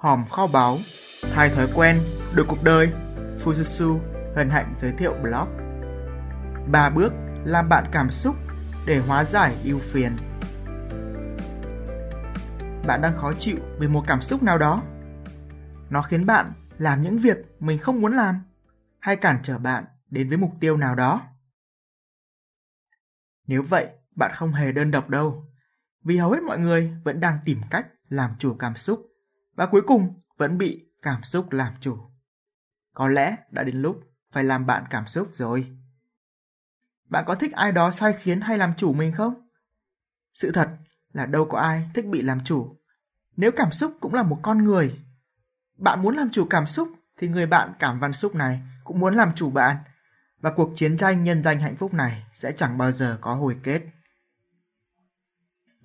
hòm kho báu, thay thói quen, đổi cuộc đời, Fujitsu hân hạnh giới thiệu blog. Ba bước làm bạn cảm xúc để hóa giải ưu phiền. Bạn đang khó chịu vì một cảm xúc nào đó. Nó khiến bạn làm những việc mình không muốn làm hay cản trở bạn đến với mục tiêu nào đó. Nếu vậy, bạn không hề đơn độc đâu, vì hầu hết mọi người vẫn đang tìm cách làm chủ cảm xúc và cuối cùng vẫn bị cảm xúc làm chủ. Có lẽ đã đến lúc phải làm bạn cảm xúc rồi. Bạn có thích ai đó sai khiến hay làm chủ mình không? Sự thật là đâu có ai thích bị làm chủ. Nếu cảm xúc cũng là một con người, bạn muốn làm chủ cảm xúc thì người bạn cảm văn xúc này cũng muốn làm chủ bạn và cuộc chiến tranh nhân danh hạnh phúc này sẽ chẳng bao giờ có hồi kết.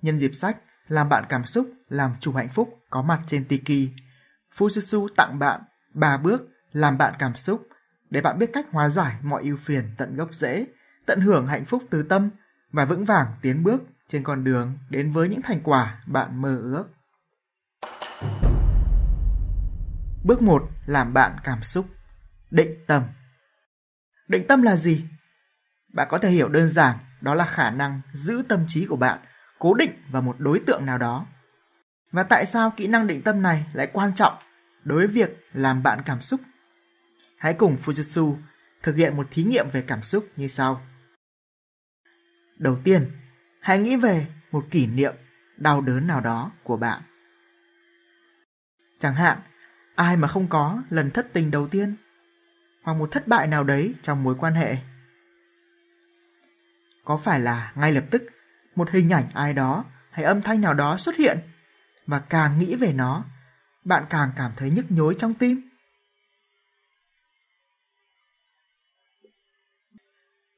Nhân dịp sách làm bạn cảm xúc, làm chủ hạnh phúc có mặt trên Tiki, Fujitsu tặng bạn 3 bước làm bạn cảm xúc để bạn biết cách hóa giải mọi ưu phiền tận gốc rễ, tận hưởng hạnh phúc từ tâm và vững vàng tiến bước trên con đường đến với những thành quả bạn mơ ước. Bước 1. Làm bạn cảm xúc. Định tâm. Định tâm là gì? Bạn có thể hiểu đơn giản, đó là khả năng giữ tâm trí của bạn cố định vào một đối tượng nào đó. Và tại sao kỹ năng định tâm này lại quan trọng đối với việc làm bạn cảm xúc? Hãy cùng Fujitsu thực hiện một thí nghiệm về cảm xúc như sau. Đầu tiên, hãy nghĩ về một kỷ niệm đau đớn nào đó của bạn. Chẳng hạn, ai mà không có lần thất tình đầu tiên hoặc một thất bại nào đấy trong mối quan hệ. Có phải là ngay lập tức một hình ảnh ai đó hay âm thanh nào đó xuất hiện và càng nghĩ về nó, bạn càng cảm thấy nhức nhối trong tim?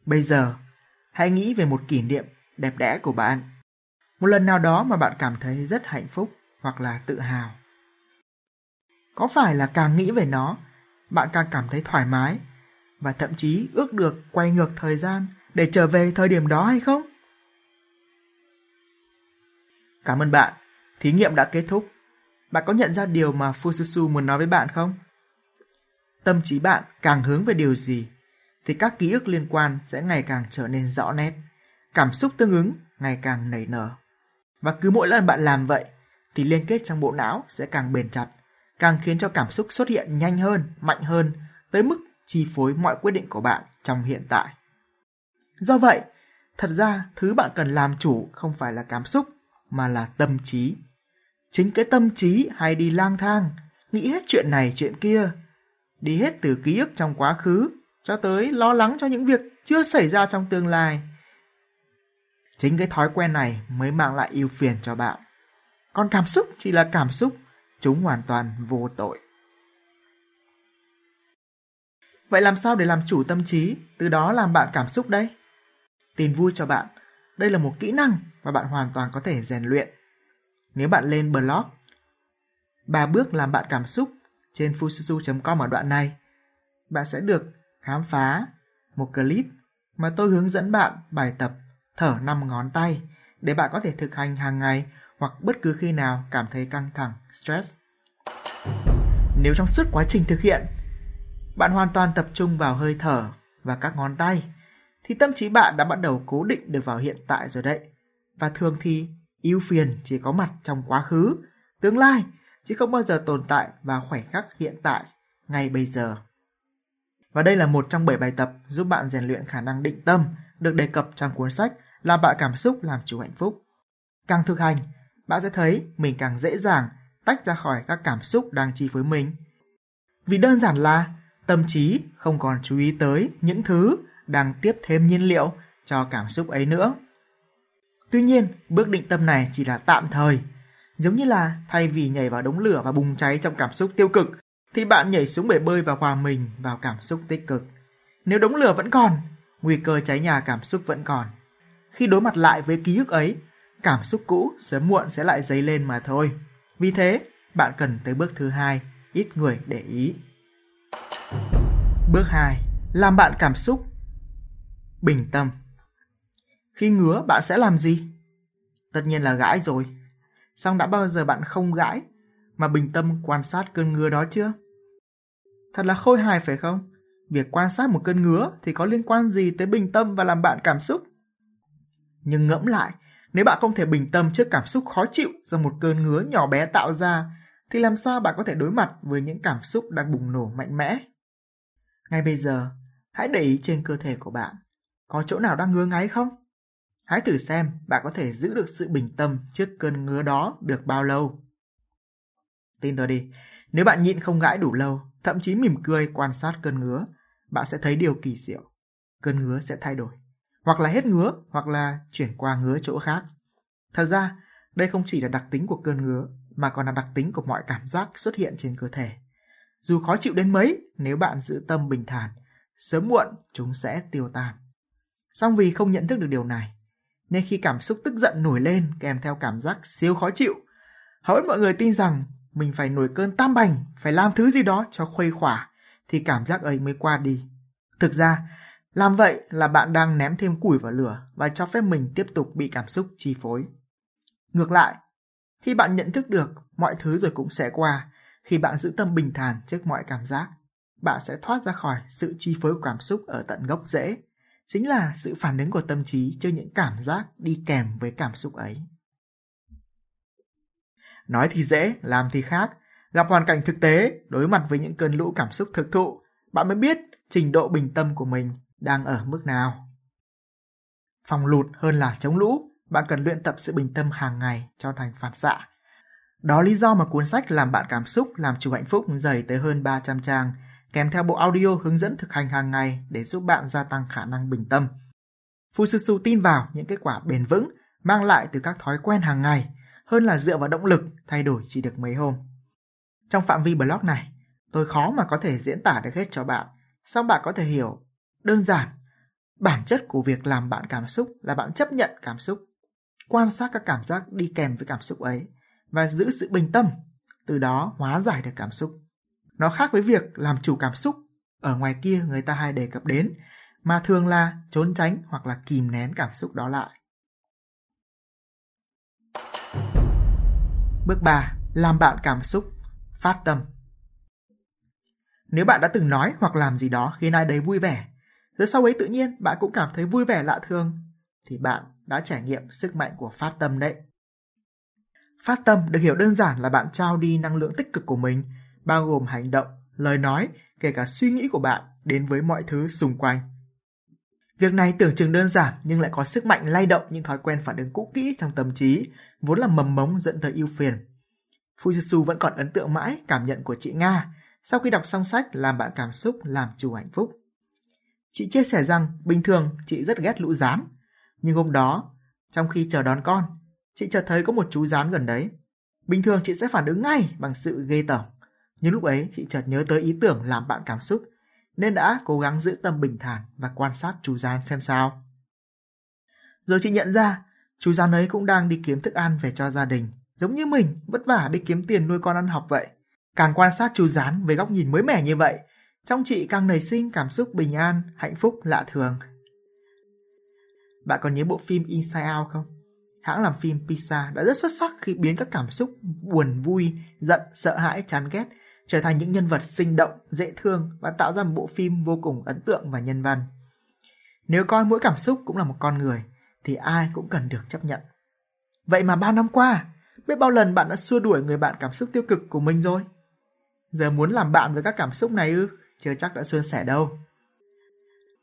Bây giờ, hãy nghĩ về một kỷ niệm đẹp đẽ của bạn. Một lần nào đó mà bạn cảm thấy rất hạnh phúc hoặc là tự hào. Có phải là càng nghĩ về nó, bạn càng cảm thấy thoải mái và thậm chí ước được quay ngược thời gian để trở về thời điểm đó hay không? Cảm ơn bạn. Thí nghiệm đã kết thúc. Bạn có nhận ra điều mà Fususu muốn nói với bạn không? Tâm trí bạn càng hướng về điều gì thì các ký ức liên quan sẽ ngày càng trở nên rõ nét, cảm xúc tương ứng ngày càng nảy nở. Và cứ mỗi lần bạn làm vậy thì liên kết trong bộ não sẽ càng bền chặt, càng khiến cho cảm xúc xuất hiện nhanh hơn, mạnh hơn, tới mức chi phối mọi quyết định của bạn trong hiện tại. Do vậy, thật ra thứ bạn cần làm chủ không phải là cảm xúc mà là tâm trí. Chính cái tâm trí hay đi lang thang, nghĩ hết chuyện này chuyện kia, đi hết từ ký ức trong quá khứ cho tới lo lắng cho những việc chưa xảy ra trong tương lai. Chính cái thói quen này mới mang lại ưu phiền cho bạn. Còn cảm xúc chỉ là cảm xúc, chúng hoàn toàn vô tội. Vậy làm sao để làm chủ tâm trí, từ đó làm bạn cảm xúc đây? Tin vui cho bạn, đây là một kỹ năng mà bạn hoàn toàn có thể rèn luyện. Nếu bạn lên blog, ba bước làm bạn cảm xúc trên fususu.com ở đoạn này, bạn sẽ được khám phá một clip mà tôi hướng dẫn bạn bài tập thở 5 ngón tay để bạn có thể thực hành hàng ngày hoặc bất cứ khi nào cảm thấy căng thẳng, stress. Nếu trong suốt quá trình thực hiện, bạn hoàn toàn tập trung vào hơi thở và các ngón tay, thì tâm trí bạn đã bắt đầu cố định được vào hiện tại rồi đấy. Và thường thì ưu phiền chỉ có mặt trong quá khứ, tương lai, chứ không bao giờ tồn tại vào khoảnh khắc hiện tại, ngay bây giờ. Và đây là một trong 7 bài tập giúp bạn rèn luyện khả năng định tâm được đề cập trong cuốn sách Làm bạn cảm xúc làm chủ hạnh phúc. Càng thực hành, bạn sẽ thấy mình càng dễ dàng tách ra khỏi các cảm xúc đang chi phối mình. Vì đơn giản là tâm trí không còn chú ý tới những thứ đang tiếp thêm nhiên liệu cho cảm xúc ấy nữa. Tuy nhiên, bước định tâm này chỉ là tạm thời, giống như là thay vì nhảy vào đống lửa và bùng cháy trong cảm xúc tiêu cực thì bạn nhảy xuống bể bơi và hòa mình vào cảm xúc tích cực. Nếu đống lửa vẫn còn, nguy cơ cháy nhà cảm xúc vẫn còn. Khi đối mặt lại với ký ức ấy, cảm xúc cũ sớm muộn sẽ lại dấy lên mà thôi. Vì thế, bạn cần tới bước thứ hai, ít người để ý. Bước 2. Làm bạn cảm xúc Bình tâm Khi ngứa bạn sẽ làm gì? Tất nhiên là gãi rồi. Xong đã bao giờ bạn không gãi mà bình tâm quan sát cơn ngứa đó chưa? Thật là khôi hài phải không? Việc quan sát một cơn ngứa thì có liên quan gì tới bình tâm và làm bạn cảm xúc? Nhưng ngẫm lại, nếu bạn không thể bình tâm trước cảm xúc khó chịu do một cơn ngứa nhỏ bé tạo ra, thì làm sao bạn có thể đối mặt với những cảm xúc đang bùng nổ mạnh mẽ? Ngay bây giờ, hãy để ý trên cơ thể của bạn. Có chỗ nào đang ngứa ngáy không? Hãy thử xem bạn có thể giữ được sự bình tâm trước cơn ngứa đó được bao lâu. Tin tôi đi, nếu bạn nhịn không gãi đủ lâu, thậm chí mỉm cười quan sát cơn ngứa, bạn sẽ thấy điều kỳ diệu. Cơn ngứa sẽ thay đổi, hoặc là hết ngứa, hoặc là chuyển qua ngứa chỗ khác. Thật ra, đây không chỉ là đặc tính của cơn ngứa, mà còn là đặc tính của mọi cảm giác xuất hiện trên cơ thể. Dù khó chịu đến mấy, nếu bạn giữ tâm bình thản, sớm muộn chúng sẽ tiêu tan. Song vì không nhận thức được điều này, nên khi cảm xúc tức giận nổi lên kèm theo cảm giác siêu khó chịu, hầu hết mọi người tin rằng mình phải nổi cơn tam bành, phải làm thứ gì đó cho khuây khỏa, thì cảm giác ấy mới qua đi. Thực ra, làm vậy là bạn đang ném thêm củi vào lửa và cho phép mình tiếp tục bị cảm xúc chi phối. Ngược lại, khi bạn nhận thức được mọi thứ rồi cũng sẽ qua, khi bạn giữ tâm bình thản trước mọi cảm giác, bạn sẽ thoát ra khỏi sự chi phối của cảm xúc ở tận gốc rễ, chính là sự phản ứng của tâm trí trước những cảm giác đi kèm với cảm xúc ấy. Nói thì dễ, làm thì khác. Gặp hoàn cảnh thực tế, đối mặt với những cơn lũ cảm xúc thực thụ, bạn mới biết trình độ bình tâm của mình đang ở mức nào. Phòng lụt hơn là chống lũ, bạn cần luyện tập sự bình tâm hàng ngày cho thành phản xạ. Đó lý do mà cuốn sách Làm bạn cảm xúc, làm chủ hạnh phúc dày tới hơn 300 trang, kèm theo bộ audio hướng dẫn thực hành hàng ngày để giúp bạn gia tăng khả năng bình tâm. Fususu tin vào những kết quả bền vững mang lại từ các thói quen hàng ngày hơn là dựa vào động lực thay đổi chỉ được mấy hôm. Trong phạm vi blog này, tôi khó mà có thể diễn tả được hết cho bạn, song bạn có thể hiểu đơn giản bản chất của việc làm bạn cảm xúc là bạn chấp nhận cảm xúc, quan sát các cảm giác đi kèm với cảm xúc ấy và giữ sự bình tâm, từ đó hóa giải được cảm xúc. Nó khác với việc làm chủ cảm xúc ở ngoài kia người ta hay đề cập đến, mà thường là trốn tránh hoặc là kìm nén cảm xúc đó lại. Bước 3. Làm bạn cảm xúc, phát tâm. Nếu bạn đã từng nói hoặc làm gì đó khiến ai đấy vui vẻ, rồi sau ấy tự nhiên bạn cũng cảm thấy vui vẻ lạ thường, thì bạn đã trải nghiệm sức mạnh của phát tâm đấy. Phát tâm được hiểu đơn giản là bạn trao đi năng lượng tích cực của mình, bao gồm hành động, lời nói, kể cả suy nghĩ của bạn đến với mọi thứ xung quanh. Việc này tưởng chừng đơn giản nhưng lại có sức mạnh lay động những thói quen phản ứng cũ kỹ trong tâm trí, vốn là mầm mống dẫn tới ưu phiền. Fujitsu vẫn còn ấn tượng mãi cảm nhận của chị Nga sau khi đọc xong sách Làm bạn cảm xúc, làm chủ hạnh phúc. Chị chia sẻ rằng bình thường chị rất ghét lũ rán, nhưng hôm đó, trong khi chờ đón con, chị chợt thấy có một chú rán gần đấy. Bình thường chị sẽ phản ứng ngay bằng sự ghê tởm, nhưng lúc ấy chị chợt nhớ tới ý tưởng làm bạn cảm xúc, nên đã cố gắng giữ tâm bình thản và quan sát chú rán xem sao. Rồi chị nhận ra, chú rán ấy cũng đang đi kiếm thức ăn về cho gia đình, giống như mình vất vả đi kiếm tiền nuôi con ăn học vậy. Càng quan sát chú rán với góc nhìn mới mẻ như vậy, trong chị càng nảy sinh cảm xúc bình an, hạnh phúc lạ thường. Bạn còn nhớ bộ phim Inside Out không? Hãng làm phim Pixar đã rất xuất sắc khi biến các cảm xúc buồn, vui, giận, sợ hãi, chán ghét trở thành những nhân vật sinh động, dễ thương và tạo ra một bộ phim vô cùng ấn tượng và nhân văn. Nếu coi mỗi cảm xúc cũng là một con người, thì ai cũng cần được chấp nhận. Vậy mà bao năm qua, biết bao lần bạn đã xua đuổi người bạn cảm xúc tiêu cực của mình rồi? Giờ muốn làm bạn với các cảm xúc này ư? Chưa chắc đã suôn sẻ đâu.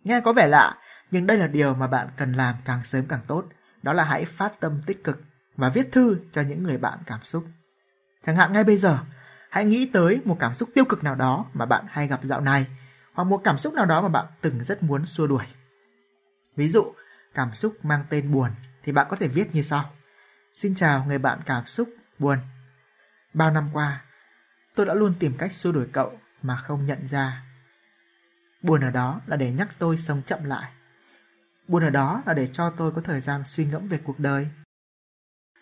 Nghe có vẻ lạ, nhưng đây là điều mà bạn cần làm càng sớm càng tốt. Đó là hãy phát tâm tích cực và viết thư cho những người bạn cảm xúc. Chẳng hạn ngay bây giờ, hãy nghĩ tới một cảm xúc tiêu cực nào đó mà bạn hay gặp dạo này, hoặc một cảm xúc nào đó mà bạn từng rất muốn xua đuổi. Ví dụ, cảm xúc mang tên buồn thì bạn có thể viết như sau. Xin chào người bạn cảm xúc buồn. Bao năm qua, tôi đã luôn tìm cách xua đuổi cậu mà không nhận ra. Buồn ở đó là để nhắc tôi sống chậm lại. Buồn ở đó là để cho tôi có thời gian suy ngẫm về cuộc đời.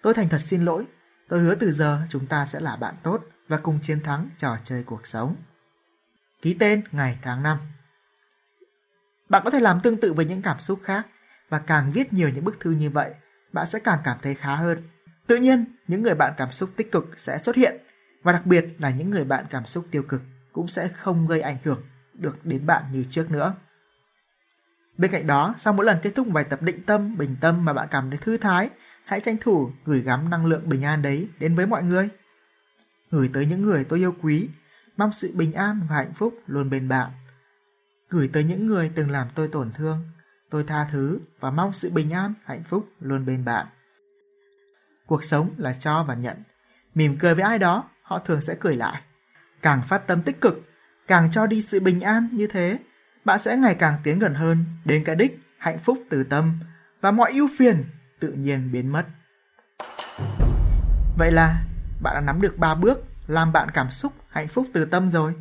Tôi thành thật xin lỗi, tôi hứa từ giờ chúng ta sẽ là bạn tốt và cùng chiến thắng trò chơi cuộc sống. Ký tên ngày tháng năm Bạn có thể làm tương tự với những cảm xúc khác và càng viết nhiều những bức thư như vậy, bạn sẽ càng cảm thấy khá hơn. Tự nhiên, những người bạn cảm xúc tích cực sẽ xuất hiện Và đặc biệt là những người bạn cảm xúc tiêu cực cũng sẽ không gây ảnh hưởng được đến bạn như trước nữa. Bên cạnh đó, sau mỗi lần kết thúc bài tập định tâm, bình tâm mà bạn cảm thấy thư thái, hãy tranh thủ gửi gắm năng lượng bình an đấy đến với mọi người. Gửi tới những người tôi yêu quý, mong sự bình an và hạnh phúc luôn bên bạn. Gửi tới những người từng làm tôi tổn thương, tôi tha thứ và mong sự bình an, hạnh phúc luôn bên bạn. Cuộc sống là cho và nhận. Mỉm cười với ai đó, họ thường sẽ cười lại. Càng phát tâm tích cực, càng cho đi sự bình an như thế, bạn sẽ ngày càng tiến gần hơn đến cái đích hạnh phúc từ tâm và mọi ưu phiền tự nhiên biến mất. Vậy là bạn đã nắm được 3 bước làm bạn cảm xúc hạnh phúc từ tâm rồi.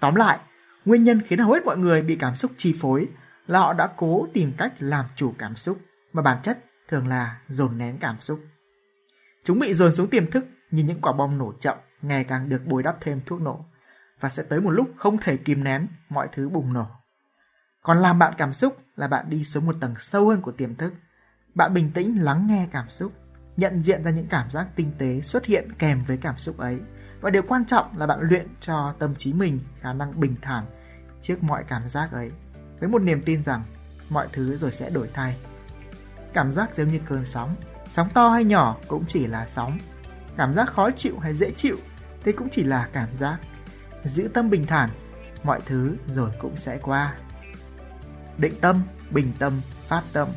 Tóm lại, nguyên nhân khiến hầu hết mọi người bị cảm xúc chi phối là họ đã cố tìm cách làm chủ cảm xúc mà bản chất thường là dồn nén cảm xúc. Chúng bị dồn xuống tiềm thức như những quả bom nổ chậm ngày càng được bồi đắp thêm thuốc nổ và sẽ tới một lúc không thể kìm nén mọi thứ bùng nổ. Còn làm bạn cảm xúc là bạn đi xuống một tầng sâu hơn của tiềm thức. Bạn bình tĩnh lắng nghe cảm xúc, nhận diện ra những cảm giác tinh tế xuất hiện kèm với cảm xúc ấy. Và điều quan trọng là bạn luyện cho tâm trí mình khả năng bình thản trước mọi cảm giác ấy, với một niềm tin rằng mọi thứ rồi sẽ đổi thay. Cảm giác giống như cơn sóng, sóng to hay nhỏ cũng chỉ là sóng. Cảm giác khó chịu hay dễ chịu thì cũng chỉ là cảm giác giữ tâm bình thản, mọi thứ rồi cũng sẽ qua. Định tâm, bình tâm, phát tâm.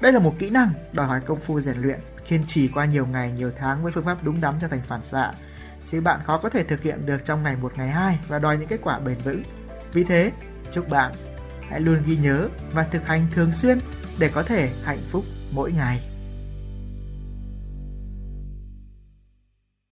Đây là một kỹ năng đòi hỏi công phu rèn luyện, kiên trì qua nhiều ngày, nhiều tháng với phương pháp đúng đắn cho thành phản xạ. Chứ bạn khó có thể thực hiện được trong ngày một ngày hai và đòi những kết quả bền vững. Vì thế, chúc bạn hãy luôn ghi nhớ và thực hành thường xuyên để có thể hạnh phúc mỗi ngày.